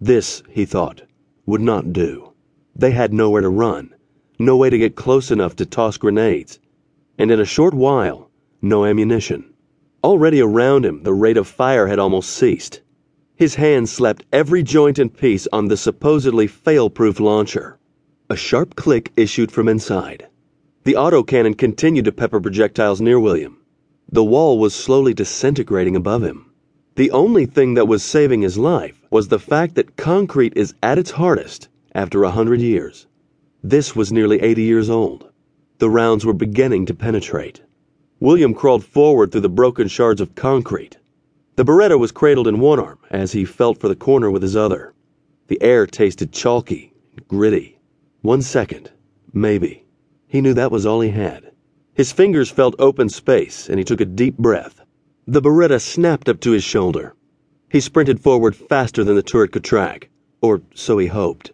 This, he thought, would not do. They had nowhere to run, no way to get close enough to toss grenades, and in a short while, no ammunition. Already around him, the rate of fire had almost ceased. His hand slapped every joint and piece on the supposedly fail proof launcher. A sharp click issued from inside. The autocannon continued to pepper projectiles near William. The wall was slowly disintegrating above him. The only thing that was saving his life was the fact that concrete is at its hardest after a hundred years. This was nearly 80 years old. The rounds were beginning to penetrate. William crawled forward through the broken shards of concrete. The Beretta was cradled in one arm as he felt for the corner with his other. The air tasted chalky gritty. One second, maybe. He knew that was all he had. His fingers felt open space and he took a deep breath. The Beretta snapped up to his shoulder. He sprinted forward faster than the turret could track, or so he hoped.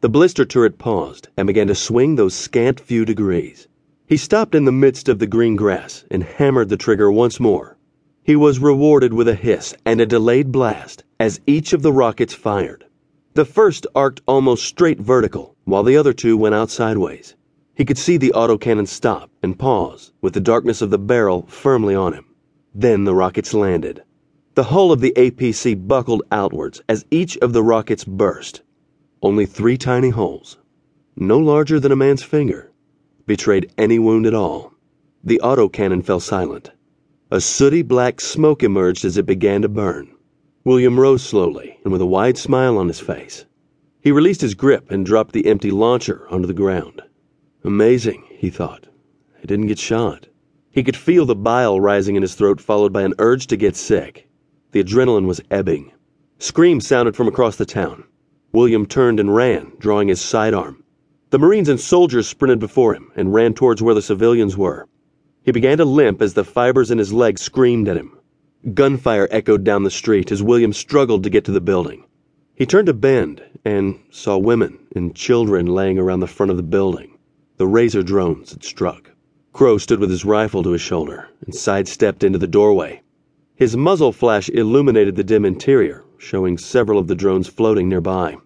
The blister turret paused and began to swing those scant few degrees. He stopped in the midst of the green grass and hammered the trigger once more. He was rewarded with a hiss and a delayed blast as each of the rockets fired. The first arced almost straight vertical, while the other two went out sideways. He could see the autocannon stop and pause, with the darkness of the barrel firmly on him. Then the rockets landed. The hull of the APC buckled outwards as each of the rockets burst. Only three tiny holes, no larger than a man's finger, betrayed any wound at all. The autocannon fell silent. A sooty black smoke emerged as it began to burn. William rose slowly and with a wide smile on his face. He released his grip and dropped the empty launcher onto the ground. Amazing, he thought. I didn't get shot. He could feel the bile rising in his throat, followed by an urge to get sick. The adrenaline was ebbing. Screams sounded from across the town. William turned and ran, drawing his sidearm. The Marines and soldiers sprinted before him and ran towards where the civilians were. He began to limp as the fibers in his legs screamed at him. Gunfire echoed down the street as William struggled to get to the building. He turned a bend and saw women and children laying around the front of the building. The razor drones had struck. Crow stood with his rifle to his shoulder and sidestepped into the doorway. His muzzle flash illuminated the dim interior, showing several of the drones floating nearby.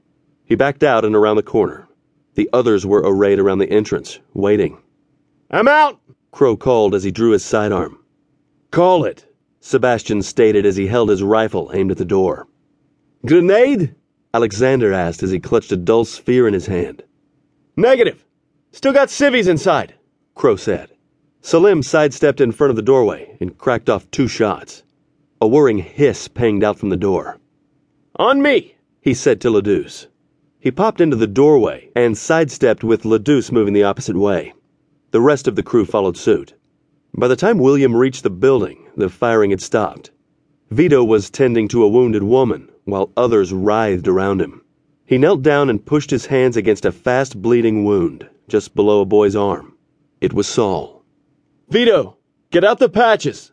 He backed out and around the corner. The others were arrayed around the entrance, waiting. I'm out, Crow called as he drew his sidearm. Call it, Sebastian stated as he held his rifle aimed at the door. Grenade? Alexander asked as he clutched a dull sphere in his hand. Negative. Still got civvies inside, Crow said. Salim sidestepped in front of the doorway and cracked off two shots. A whirring hiss panged out from the door. On me, he said to Ladouce. He popped into the doorway and sidestepped with Ladouce moving the opposite way. The rest of the crew followed suit. By the time William reached the building, the firing had stopped. Vito was tending to a wounded woman, while others writhed around him. He knelt down and pushed his hands against a fast bleeding wound just below a boy's arm. It was Saul. Vito, get out the patches.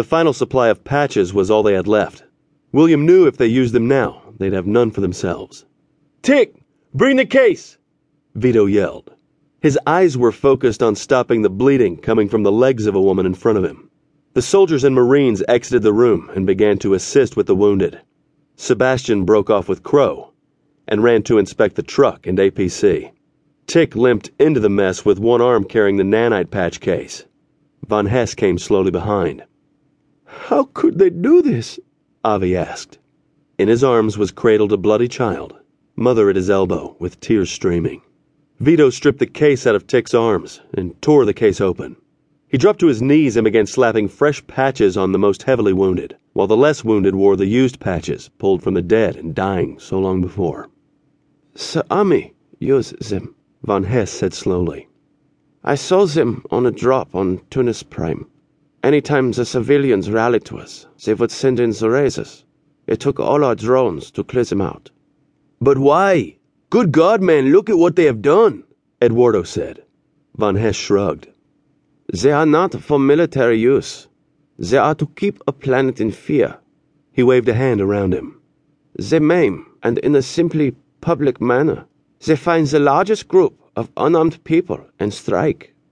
The final supply of patches was all they had left. William knew if they used them now, they'd have none for themselves. Tick, bring the case, Vito yelled. His eyes were focused on stopping the bleeding coming from the legs of a woman in front of him. The soldiers and Marines exited the room and began to assist with the wounded. Sebastian broke off with Crow and ran to inspect the truck and APC. Tick limped into the mess with one arm carrying the nanite patch case. Von Hess came slowly behind. How could they do this? Avi asked. In his arms was cradled a bloody child, mother at his elbow, with tears streaming. Vito stripped the case out of Tick's arms and tore the case open. He dropped to his knees and began slapping fresh patches on the most heavily wounded, while the less wounded wore the used patches pulled from the dead and dying so long before. Sir Ami use them, Von Hess said slowly. I saw them on a drop on Tunis Prime. Anytime the civilians rallied to us, they would send in the razors. It took all our drones to clear them out. But why? Good God, man, look at what they have done, Eduardo said. Von Hess shrugged. They are not for military use. They are to keep a planet in fear. He waved a hand around him. They maim, and in a simply public manner. They find the largest group of unarmed people and strike.